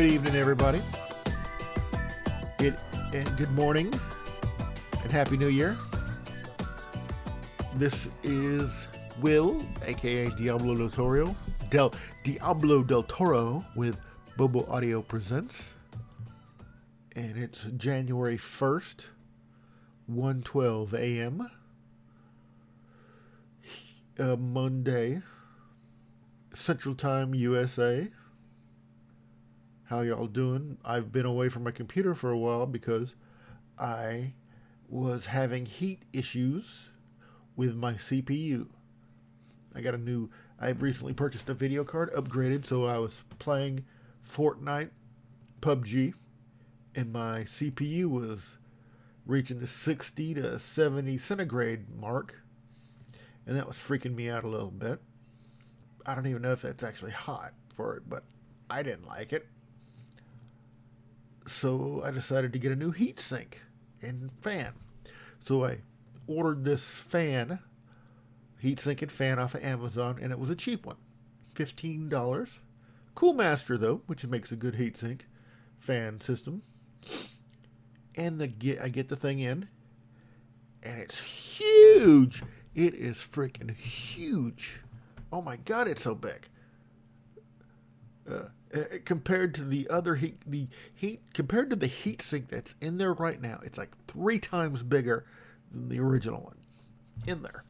Good evening, everybody. It, and good morning, and Happy New Year. This is Will, aka Diablo del Toro, Del Diablo del Toro, with Bobo Audio Presents, and it's January first, 1:12 a.m. Uh, Monday, Central Time, USA. How y'all doing? I've been away from my computer for a while because I was having heat issues with my CPU. I got a new I've recently purchased a video card, upgraded, so I was playing Fortnite, PUBG, and my CPU was reaching the 60 to 70 centigrade mark, and that was freaking me out a little bit. I don't even know if that's actually hot for it, but I didn't like it. So I decided to get a new heat sink and fan. So I ordered this fan, heat sink and fan off of Amazon, and it was a cheap one. $15. Cool Master though, which makes a good heat sink fan system. And the get I get the thing in, and it's huge. It is freaking huge. Oh my god, it's so big. Uh, uh, compared to the other heat, the heat compared to the heat sink that's in there right now, it's like three times bigger than the original one in there.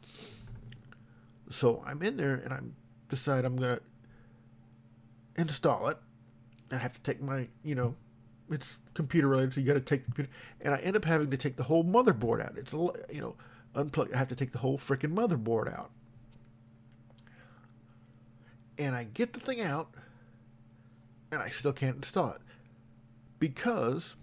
So I'm in there and I'm decide I'm gonna install it. I have to take my, you know, it's computer related, so you got to take the computer, and I end up having to take the whole motherboard out. It's a, you know, unplug. I have to take the whole freaking motherboard out, and I get the thing out, and I still can't install it because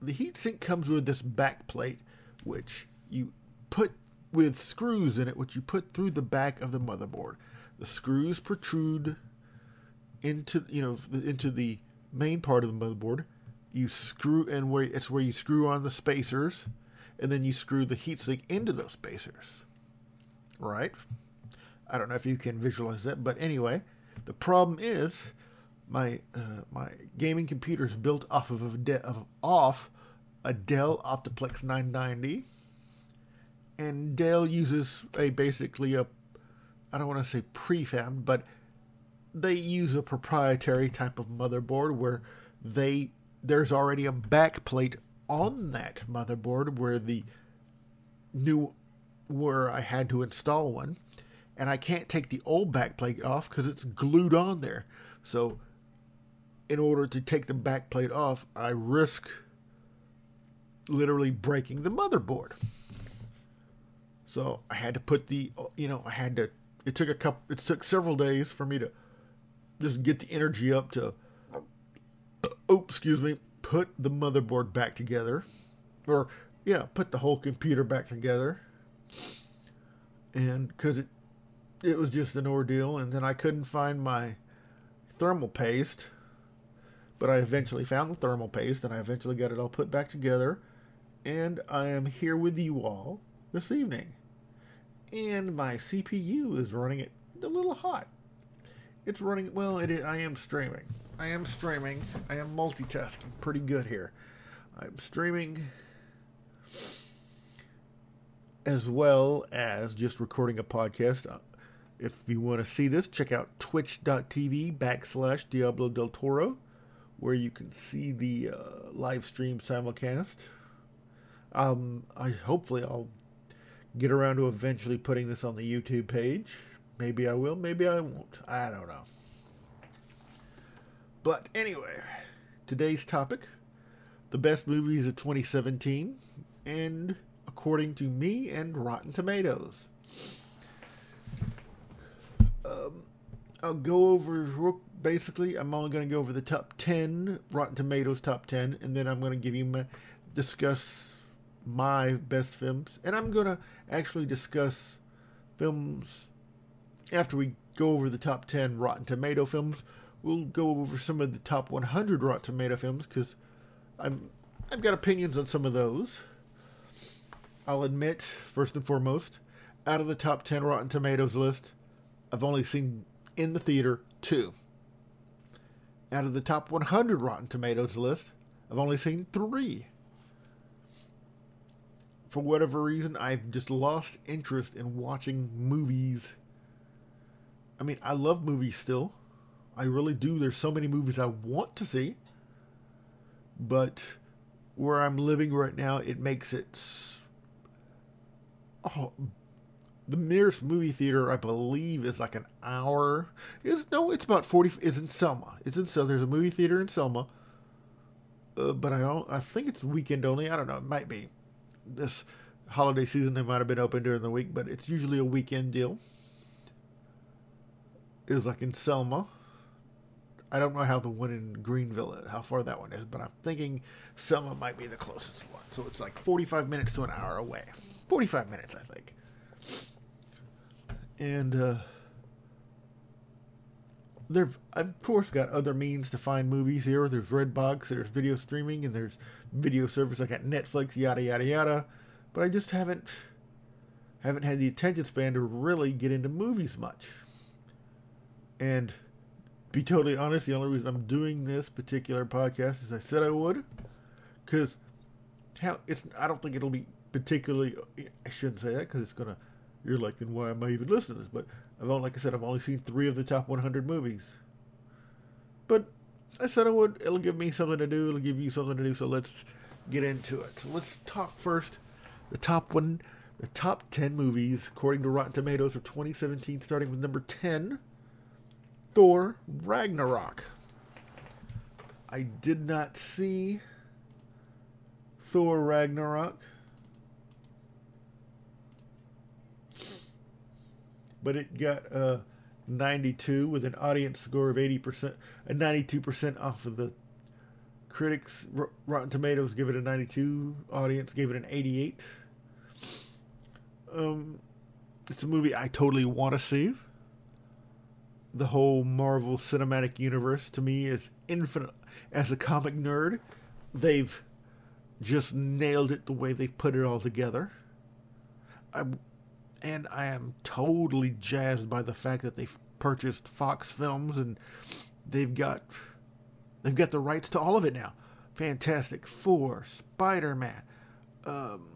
the heatsink comes with this back plate, which you put with screws in it, which you put through the back of the motherboard. The screws protrude into you know into the main part of the motherboard. You screw and where it's where you screw on the spacers, and then you screw the heatsink into those spacers. Right? I don't know if you can visualize that, but anyway, the problem is my uh, my gaming computer is built off of a de- of, off a Dell Optiplex 990, and Dell uses a basically a I don't want to say prefab, but they use a proprietary type of motherboard where they there's already a backplate on that motherboard where the new where I had to install one and I can't take the old back plate off because it's glued on there. So, in order to take the back plate off, I risk literally breaking the motherboard. So I had to put the, you know, I had to. It took a couple. It took several days for me to just get the energy up to. Oh, excuse me. Put the motherboard back together, or yeah, put the whole computer back together. And because it it was just an ordeal. And then I couldn't find my thermal paste, but I eventually found the thermal paste, and I eventually got it all put back together. And I am here with you all this evening. And my CPU is running it a little hot. It's running well. It I am streaming. I am streaming. I am multitasking pretty good here. I'm streaming as well as just recording a podcast. If you want to see this, check out twitch.tv backslash Diablo del Toro, where you can see the uh, live stream simulcast. Um, I hopefully I'll get around to eventually putting this on the YouTube page. Maybe I will, maybe I won't. I don't know. But anyway, today's topic the best movies of 2017, and according to me and Rotten Tomatoes. Um, I'll go over basically. I'm only going to go over the top 10 Rotten Tomatoes top 10, and then I'm going to give you my discuss my best films, and I'm going to actually discuss films after we go over the top 10 Rotten Tomato films. We'll go over some of the top 100 Rotten Tomato films because I'm I've got opinions on some of those. I'll admit, first and foremost, out of the top 10 Rotten Tomatoes list, I've only seen in the theater two. out of the top 100 Rotten Tomatoes list, I've only seen three. For whatever reason, I've just lost interest in watching movies. I mean, I love movies still. I really do. There's so many movies I want to see. But where I'm living right now, it makes it. Oh, the nearest movie theater, I believe, is like an hour. Is no, it's about forty. It's in Selma. It's in Selma. There's a movie theater in Selma, uh, but I don't. I think it's weekend only. I don't know. It might be this holiday season. They might have been open during the week, but it's usually a weekend deal. It was like in Selma. I don't know how the one in Greenville, is, how far that one is, but I'm thinking Selma might be the closest one. So it's like 45 minutes to an hour away. 45 minutes, I think. And uh, they've, of course, got other means to find movies here. There's Redbox, there's video streaming, and there's video service. I got Netflix, yada yada yada. But I just haven't haven't had the attention span to really get into movies much. And be totally honest, the only reason I'm doing this particular podcast is I said I would, because how it's I don't think it'll be particularly. I shouldn't say that because it's gonna. You're like, then why am I even listening to this? But I've only, like I said, I've only seen three of the top 100 movies. But I said I would. It'll give me something to do. It'll give you something to do. So let's get into it. So let's talk first. The top one, the top 10 movies according to Rotten Tomatoes for 2017, starting with number 10. Thor Ragnarok. I did not see Thor Ragnarok. But it got uh, 92 with an audience score of 80%, a 92% off of the critics. Rotten Tomatoes gave it a 92, audience gave it an 88. Um, it's a movie I totally want to see the whole Marvel Cinematic Universe to me is infinite. As a comic nerd, they've just nailed it the way they've put it all together. I, and I am totally jazzed by the fact that they've purchased Fox Films and they've got they've got the rights to all of it now. Fantastic Four, Spider Man. Um,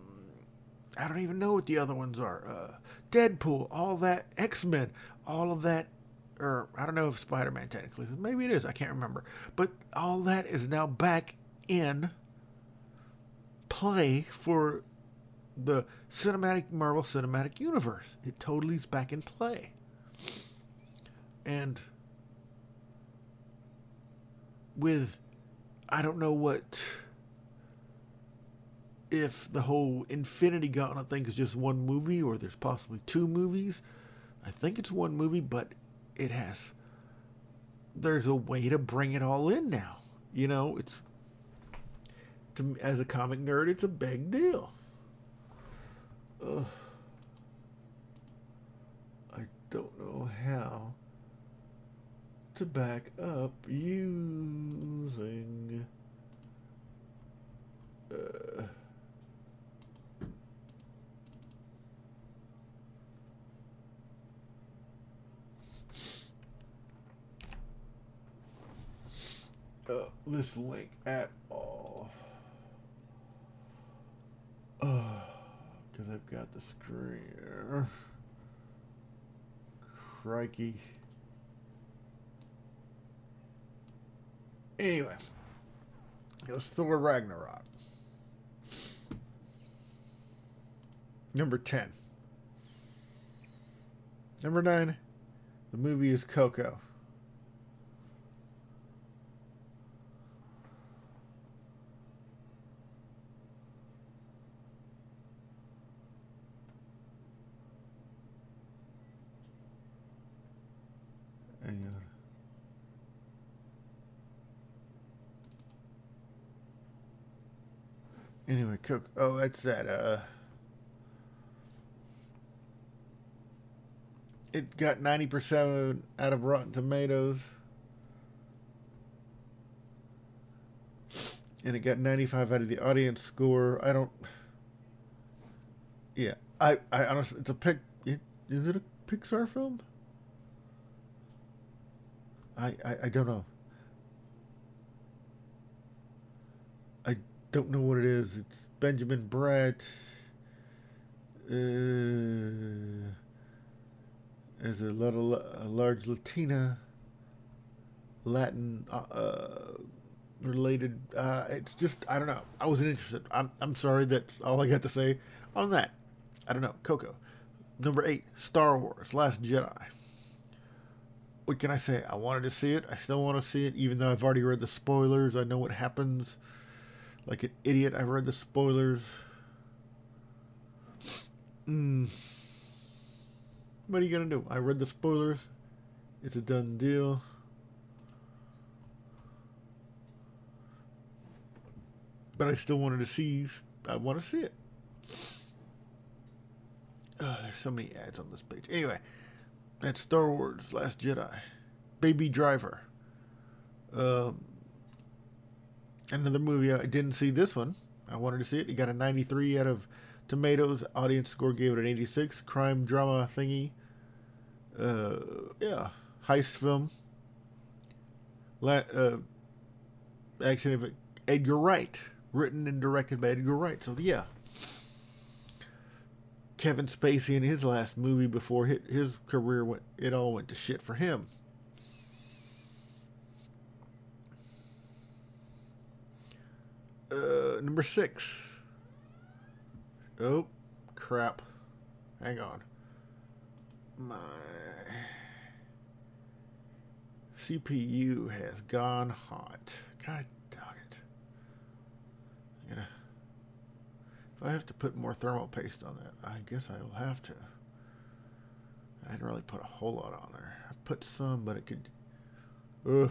I don't even know what the other ones are. Uh, Deadpool, all that X Men, all of that or I don't know if Spider Man technically, maybe it is, I can't remember. But all that is now back in play for the cinematic Marvel Cinematic Universe. It totally is back in play. And with, I don't know what, if the whole Infinity Gauntlet thing is just one movie or there's possibly two movies. I think it's one movie, but it has there's a way to bring it all in now. You know, it's to, as a comic nerd, it's a big deal. Ugh. I don't know how to back up using. Uh, uh, this link at all. Because I've got the screen. Crikey. Anyway, it was Thor Ragnarok. Number 10. Number 9, the movie is Coco. Anyway, cook. Oh, that's that. Uh, it got ninety percent out of Rotten Tomatoes, and it got ninety-five out of the audience score. I don't. Yeah, I. I honestly, it's a pic. It, is it a Pixar film? I, I. I don't know. Don't know what it is. It's Benjamin Bratt. Uh, as a little a large Latina, Latin uh, uh, related. Uh, it's just I don't know. I wasn't interested. I'm I'm sorry. That's all I got to say on that. I don't know. Coco. Number eight, Star Wars: Last Jedi. What can I say? I wanted to see it. I still want to see it, even though I've already read the spoilers. I know what happens. Like an idiot, I read the spoilers. Hmm. What are you gonna do? I read the spoilers. It's a done deal. But I still wanted to see. I want to see it. Oh, there's so many ads on this page. Anyway, that's Star Wars: Last Jedi. Baby Driver. Um, another movie. I didn't see this one. I wanted to see it. It got a 93 out of Tomatoes. Audience score gave it an 86. Crime drama thingy. Uh, yeah, heist film. La- uh, action of Edgar Wright, written and directed by Edgar Wright. So yeah, Kevin Spacey in his last movie before his career went, it all went to shit for him. Uh, number six. Oh, crap. Hang on. My CPU has gone hot. God dog it. I gotta if I have to put more thermal paste on that, I guess I will have to. I didn't really put a whole lot on there. I put some, but it could. Ugh.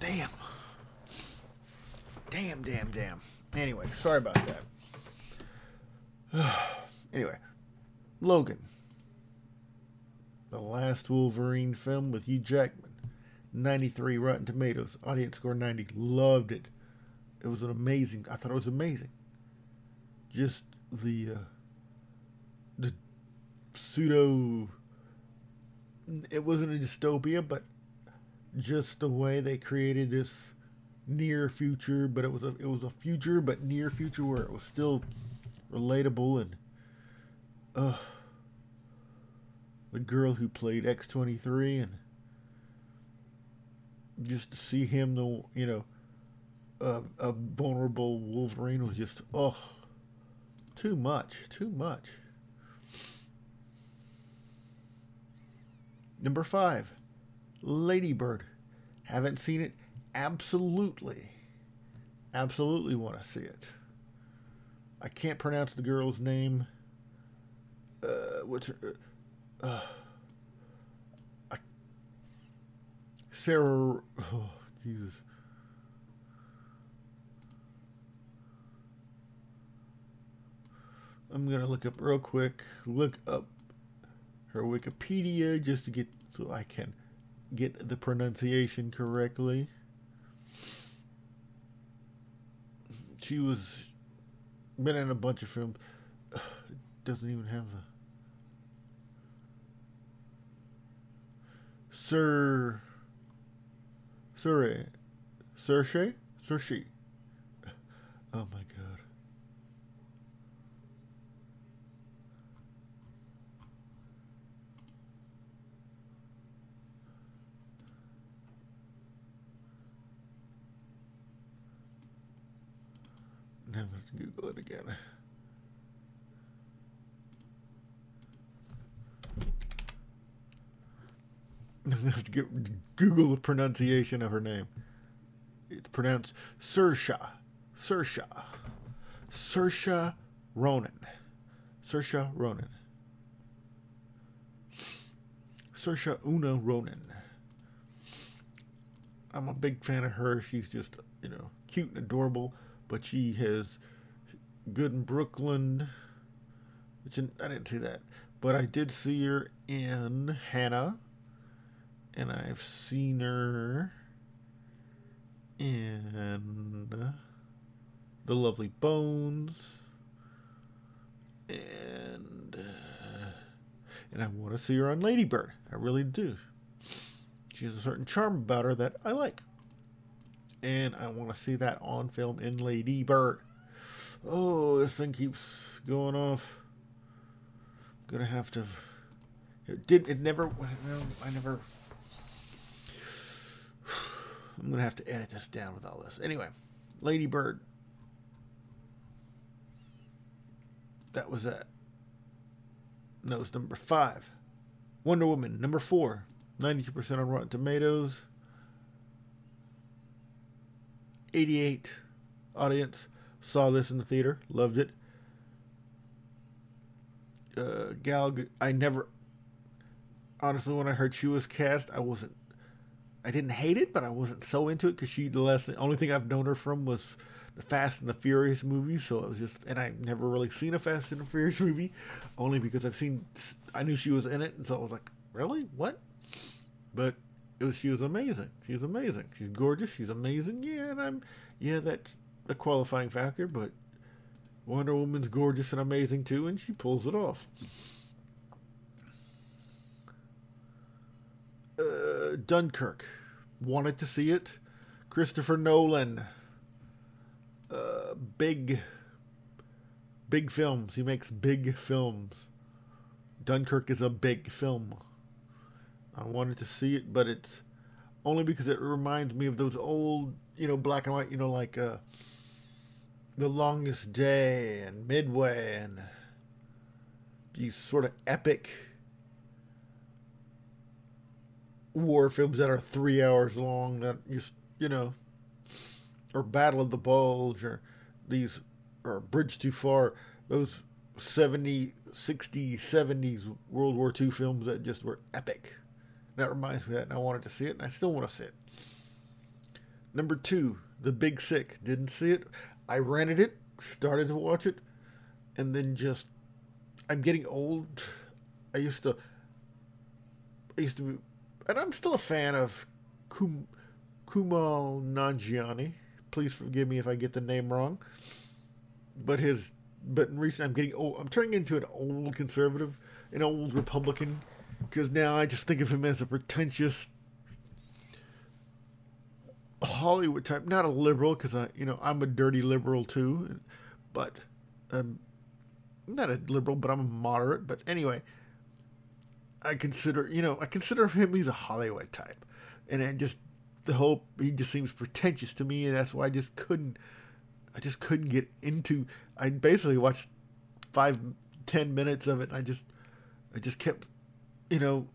Damn. Damn, damn, damn. Anyway, sorry about that. anyway, Logan. The last Wolverine film with Hugh Jackman. 93 Rotten Tomatoes. Audience score 90. Loved it. It was an amazing. I thought it was amazing. Just the uh, the pseudo. It wasn't a dystopia, but just the way they created this near future, but it was a it was a future, but near future where it was still relatable and uh the girl who played X twenty three and just to see him the you know a, a vulnerable Wolverine was just oh too much, too much. Number five, Ladybird. Haven't seen it. Absolutely, absolutely want to see it. I can't pronounce the girl's name. Uh, what's her? Uh, uh I, Sarah. Oh, Jesus. I'm gonna look up real quick. Look up her Wikipedia just to get so I can get the pronunciation correctly. She was been in a bunch of films. Doesn't even have a Sir Sir Saoirse Saoirse. Oh my god. Now Google it again. I'm to have to get, Google the pronunciation of her name. It's pronounced Saoirse. Saoirse. Saoirse Ronan. Saoirse Ronan. Saoirse Una Ronan. I'm a big fan of her. She's just, you know, cute and adorable but she has good in Brooklyn. Which I didn't see that, but I did see her in Hannah, and I've seen her in The Lovely Bones, and uh, and I want to see her on Ladybird. I really do. She has a certain charm about her that I like. and I want to see that on film in Lady Bird. Oh, this thing keeps going off. I'm gonna have to. It did. It never. I never. I'm gonna have to edit this down with all this. Anyway, Lady Bird. That was that. That was number five. Wonder Woman, number four. 92% on Rotten Tomatoes. 88 audience saw this in the theater, loved it. Uh, Gal, I never, honestly, when I heard she was cast, I wasn't, I didn't hate it, but I wasn't so into it because she, the last, the only thing I've known her from was the Fast and the Furious movie. So it was just, and I've never really seen a Fast and the Furious movie, only because I've seen, I knew she was in it, and so I was like, really, what? But it was, she was amazing. She was amazing. She's gorgeous. She's amazing. Yeah, and I'm, yeah, that's a qualifying factor, but Wonder Woman's gorgeous and amazing too, and she pulls it off. Uh, Dunkirk. Wanted to see it. Christopher Nolan. Uh, big, big films. He makes big films. Dunkirk is a big film. I wanted to see it, but it's only because it reminds me of those old, you know, black and white, you know, like uh, The Longest Day and Midway and these sort of epic war films that are three hours long that just, you know, or Battle of the Bulge or these, or Bridge Too Far, those 70, 60, 70s World War II films that just were epic. That reminds me of that, and I wanted to see it, and I still want to see it. Number two, The Big Sick. Didn't see it. I rented it, started to watch it, and then just I'm getting old. I used to I used to be and I'm still a fan of Kum, Kumail Nanjiani. Please forgive me if I get the name wrong. But his but in recent I'm getting old I'm turning into an old conservative, an old Republican because now I just think of him as a pretentious Hollywood type, not a liberal, because I, you know, I'm a dirty liberal too, but um, not a liberal, but I'm a moderate. But anyway, I consider, you know, I consider him he's a Hollywood type, and I just the whole he just seems pretentious to me, and that's why I just couldn't, I just couldn't get into. I basically watched five, ten minutes of it, and I just, I just kept you know,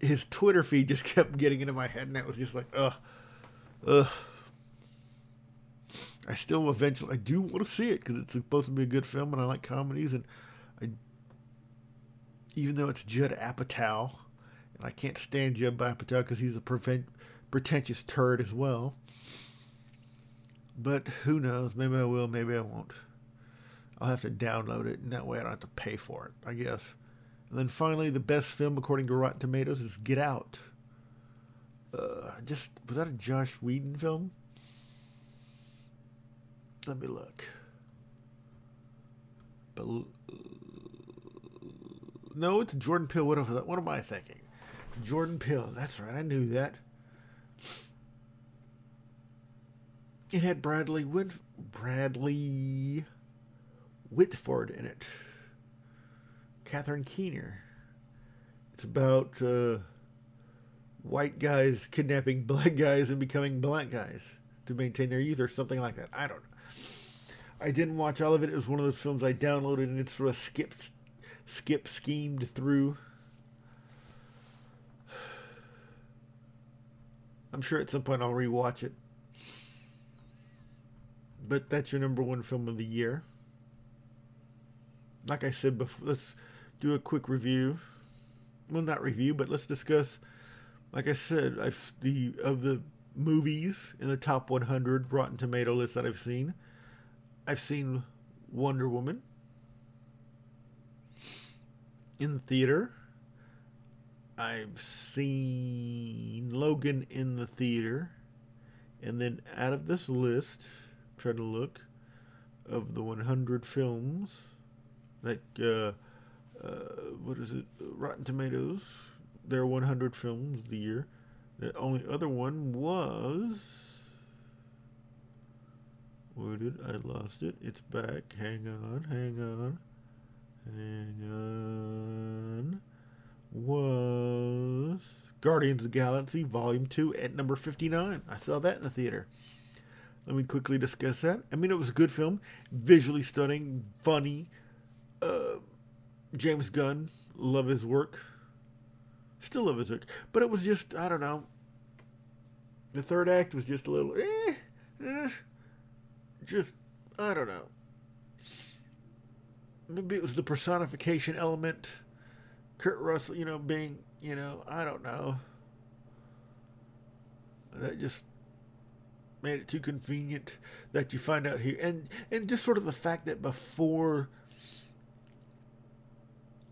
his Twitter feed just kept getting into my head, and that was just like, ugh, ugh. I still eventually, I do want to see it because it's supposed to be a good film, and I like comedies, and I, even though it's Judd Apatow, and I can't stand Judd Apatow because he's a prevent, pretentious turd as well. But who knows? Maybe I will, maybe I won't. I'll have to download it, and that way I don't have to pay for it, I guess. And then finally, the best film according to Rotten Tomatoes is Get Out. Uh, just was that a Joss Whedon film? Let me look. But no, it's Jordan Peele. What, what am I thinking? Jordan Peele. That's right. I knew that. It had Bradley Win- Bradley Whitford in it. Catherine Keener. It's about uh, white guys kidnapping black guys and becoming black guys to maintain their youth or something like that. I don't know. I didn't watch all of it. It was one of those films I downloaded and it sort of skipped, skip schemed through. I'm sure at some point I'll rewatch it. But that's your number one film of the year. Like I said before, let's do a quick review. Well, not review, but let's discuss. Like I said, I've the of the movies in the top 100 Rotten Tomato list that I've seen. I've seen Wonder Woman in the theater. I've seen Logan in the theater. And then out of this list, try to look of the 100 films like, uh, uh, what is it? Rotten Tomatoes. Their 100 films of the year. The only other one was Where did I lost it? It's back. Hang on, hang on, hang on. Was Guardians of the Galaxy Volume Two at number fifty-nine? I saw that in the theater. Let me quickly discuss that. I mean, it was a good film, visually stunning, funny. Uh, James Gunn, love his work. Still a work, but it was just I don't know. The third act was just a little, eh, eh, just I don't know. Maybe it was the personification element. Kurt Russell, you know, being, you know, I don't know. That just made it too convenient that you find out here and and just sort of the fact that before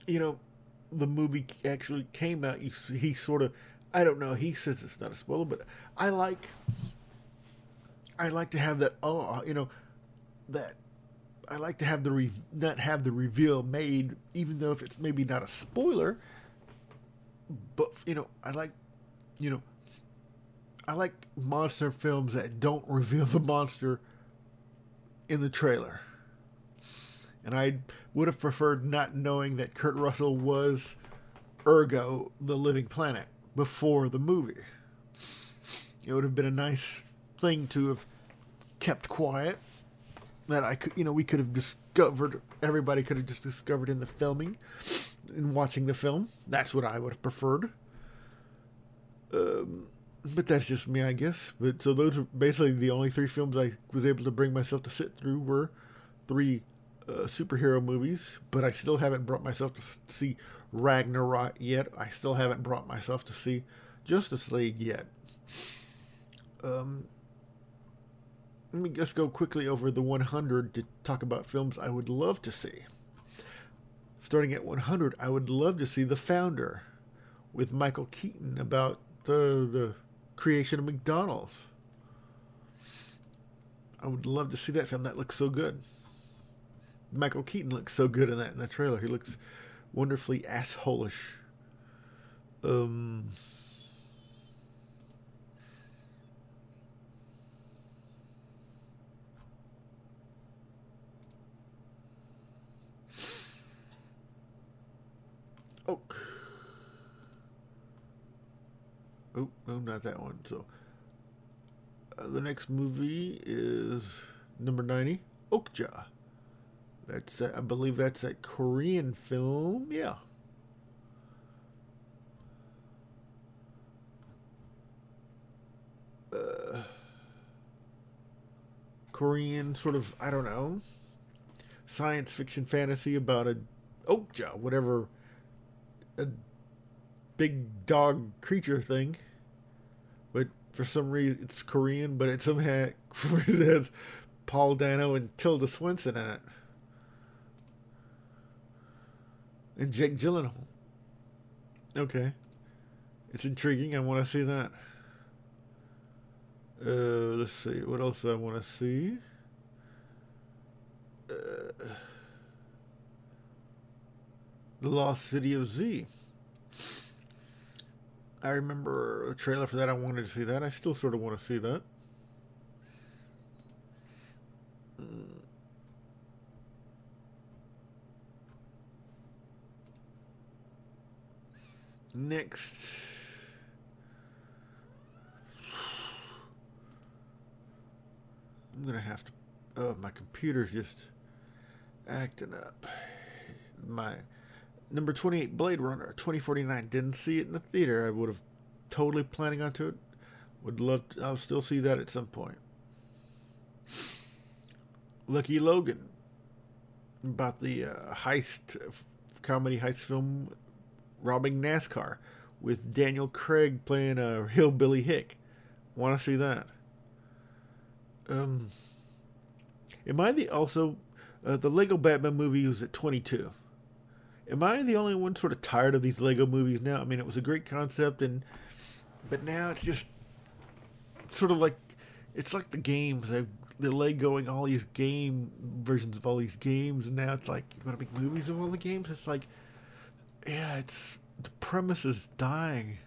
you know the movie actually came out you, he sort of i don't know he says it's not a spoiler but i like i like to have that oh you know that i like to have the re, not have the reveal made even though if it's maybe not a spoiler but you know i like you know I like monster films that don't reveal the monster in the trailer. And I would have preferred not knowing that Kurt Russell was Ego, the living planet, before the movie. It would have been a nice thing to have kept quiet. That I could, you know, we could have discovered, everybody could have just discovered in the filming, in watching the film. That's what I would have preferred. Um, but that's just me, I guess. But so those are basically the only three films I was able to bring myself to sit through were three uh, superhero movies. But I still haven't brought myself to see Ragnarok yet. I still haven't brought myself to see Justice League yet. Um, let me just go quickly over the 100 to talk about films I would love to see. Starting at 100, I would love to see The Founder with Michael Keaton about the the creation of McDonald's. I would love to see that film. That looks so good. Michael Keaton looks so good in that in the trailer. He looks wonderfully assholish. Um. Oh. Oh, no, not that one. So uh, the next movie is number 90, Okja. That's, uh, I believe that's a Korean film. Yeah. Uh, Korean sort of, I don't know, science fiction fantasy about a Okja, whatever, a big dog creature thing. But for some reason, it's Korean, but it somehow has Paul Dano and Tilda Swinton in it. And Jake Gyllenhaal. Okay. It's intriguing. I want to see that. Uh, let's see. What else do I want to see? Uh, the Lost City of Z. I remember the trailer for that. I wanted to see that. I still sort of want to see that. Next. I'm going to have to. Oh, my computer's just acting up. My Number 28, Blade Runner 2049. Didn't see it in the theater. I would have totally planning onto it. Would love to, I'll still see that at some point. Lucky Logan. About the uh, heist, comedy heist film robbing NASCAR with Daniel Craig playing a hillbilly hick. Want to see that? Um, am I the also uh, the Lego Batman movie was at 22? am I the only one sort of tired of these Lego movies now? I mean, it was a great concept, and but now it's just sort of like it's like the games. They're, they're Legoing all these game versions of all these games, and now it's like you're to make movies of all the games. It's like, yeah, it's the premise is dying.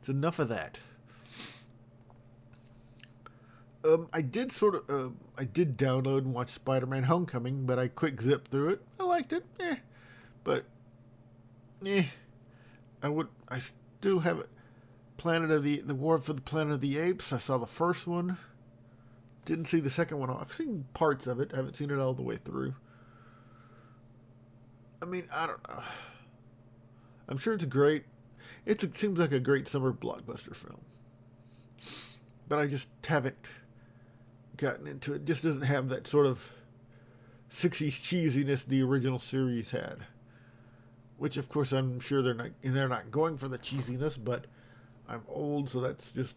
It's enough of that. Um, I did sort of, uh, I did download and watch Spider-Man: Homecoming, but I quick zipped through it. I liked it, eh, but, eh, I would, I still have it. Planet of the the War for the Planet of the Apes. I saw the first one. Didn't see the second one. I've seen parts of it. I haven't seen it all the way through. I mean, I don't know. I'm sure it's great. It seems like a great summer blockbuster film. But I just haven't gotten into it. It just doesn't have that sort of 60s cheesiness the original series had. Which of course I'm sure they're not they're not going for the cheesiness, but I'm old so that's just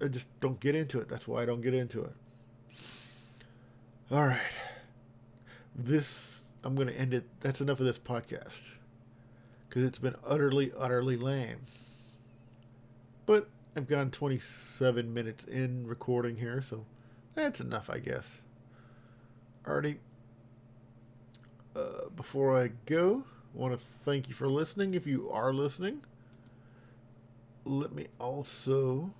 I just don't get into it. That's why I don't get into it. All right. This I'm going to end it. That's enough of this podcast because it's been utterly, utterly lame. But I've gone 27 minutes in recording here, so that's enough, I guess. Alrighty. Uh, before I go, I want to thank you for listening. If you are listening, let me also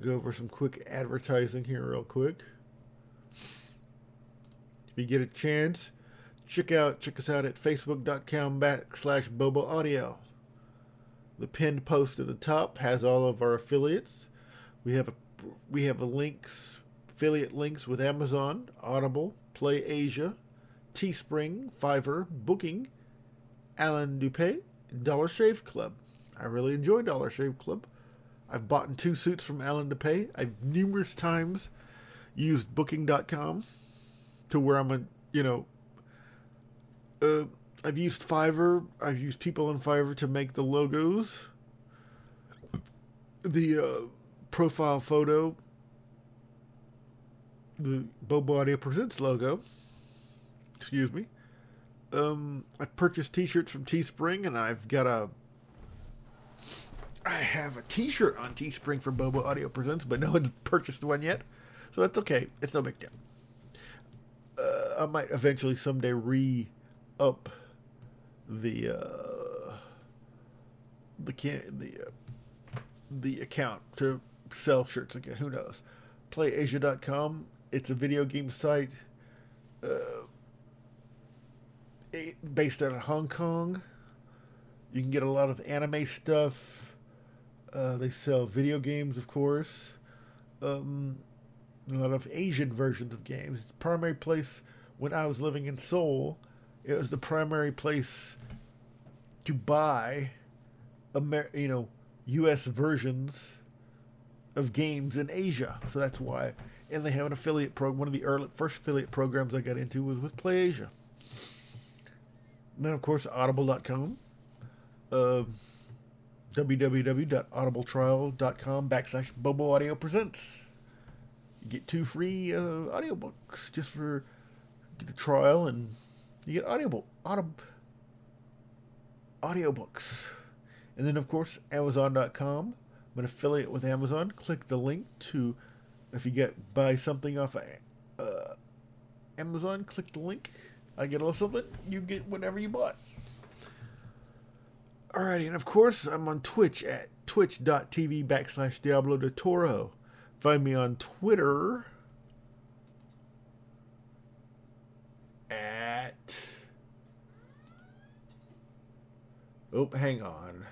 go over some quick advertising here, real quick. If you get a chance, check out check us out at facebook.com backslash bobo audio. The pinned post at the top has all of our affiliates. We have a we have links affiliate links with Amazon, Audible, Play Asia, Teespring, Fiverr, Booking, Alan Dupay, Dollar Shave Club. I really enjoy Dollar Shave Club. I've bought two suits from Alan Dupe. I've numerous times used Booking.com to where I'm a, you know, uh, I've used Fiverr. I've used people on Fiverr to make the logos, the uh, profile photo, the Bobo Audio Presents logo. Excuse me. Um, I purchased T-shirts from Teespring, and I've got a. I have a T-shirt on Teespring for Bobo Audio Presents, but no one's purchased one yet, so that's okay. It's no big deal uh, I might eventually someday re up the uh, the can the uh, the account to sell shirts again. Who knows? PlayAsia.com. It's a video game site uh, based out of Hong Kong. You can get a lot of anime stuff. Uh, they sell video games, of course. Um, a lot of Asian versions of games. It's primary place when I was living in Seoul. It was the primary place to buy, Amer- you know, U.S. versions of games in Asia. So that's why. And they have an affiliate program. One of the early, first affiliate programs I got into was with PlayAsia. And then, of course, Audible.com. Uh, www.audibletrial.com backslash Bobo Audio Presents you get two free uh, audiobooks just for get the trial and you get audible audio audiobooks. And then of course amazon.com i'm an affiliate with amazon. Click the link to if you get buy something off of uh, amazon click the link. I get a little something you get whatever you bought. Alrighty and of course i'm on twitch at twitch.tv backslash diablo de toro. Find me on Twitter at. Oh, hang on.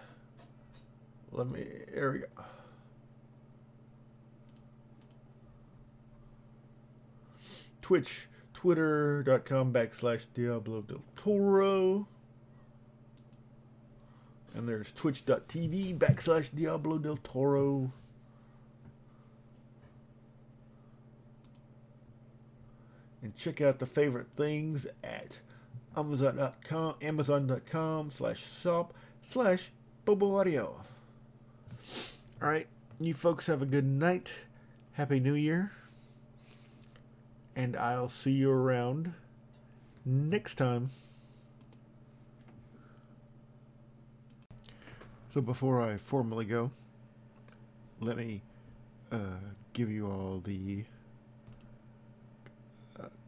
Let me. here we go. Twitch, twitter.com backslash Diablo del Toro. And there's twitch.tv backslash Diablo del Toro. and check out the favorite things at amazon.com amazon.com slash shop slash bobo audio. All right you folks have a good night. Happy new year. And i'll see you around next time. So before i formally go let me uh, give you all the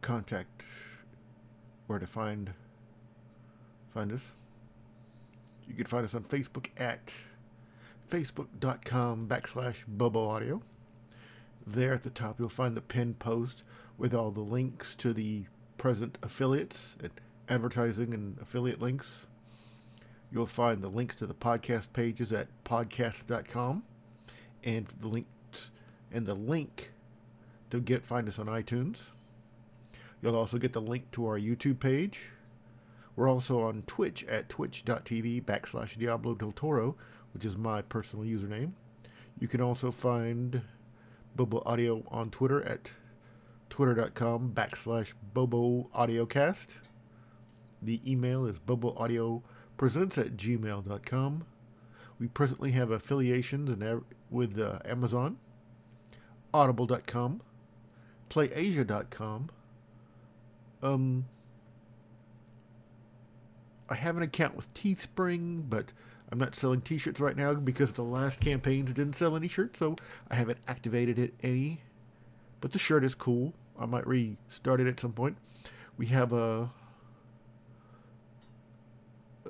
contact where to find find us. You can find us on Facebook at facebook.com backslash Bobo Audio. There at the top, you'll find the pinned post with all the links to the present affiliates and advertising and affiliate links. You'll find the links to the podcast pages at podcast.com and the link and the link to get find us on iTunes. You'll also get the link to our YouTube page. We're also on Twitch at twitch.tv backslash Diablo del Toro, which is my personal username. You can also find Bobo Audio on Twitter at twitter.com backslash Bobo Audiocast. The email is boboaudiopresents at gmail.com. We presently have affiliations in, with uh, Amazon, audible.com, playasia.com. Um, I have an account with Teespring, but I'm not selling t-shirts right now because the last campaigns didn't sell any shirts, so I haven't activated it any. But the shirt is cool. I might restart it at some point. We have a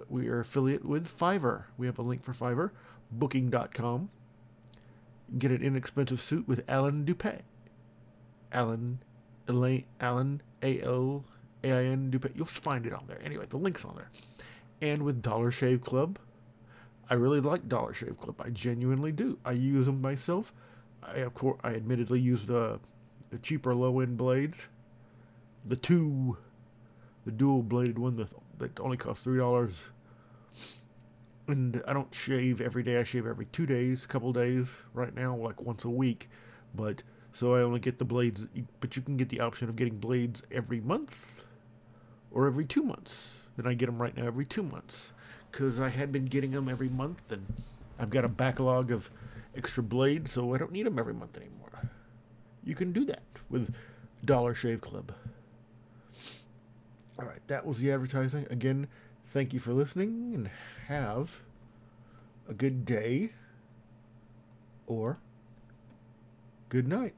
we are affiliate with Fiverr. We have a link for Fiverr, booking.com. Get an inexpensive suit with Alan Dupay. Alan Elaine Alan A L A I N Dupay. You'll find it on there. Anyway, the link's on there. And with Dollar Shave Club, I really like Dollar Shave Club. I genuinely do. I use them myself. I of course I admittedly use the the cheaper low end blades, the two, the dual bladed one that that only costs three dollars. And I don't shave every day. I shave every two days, couple days. Right now, like once a week, but so I only get the blades. But you can get the option of getting blades every month or every two months. And I get them right now every two months because I had been getting them every month, and I've got a backlog of extra blades, so I don't need them every month anymore. You can do that with Dollar Shave Club. All right, that was the advertising. Again, thank you for listening and have a good day or good night.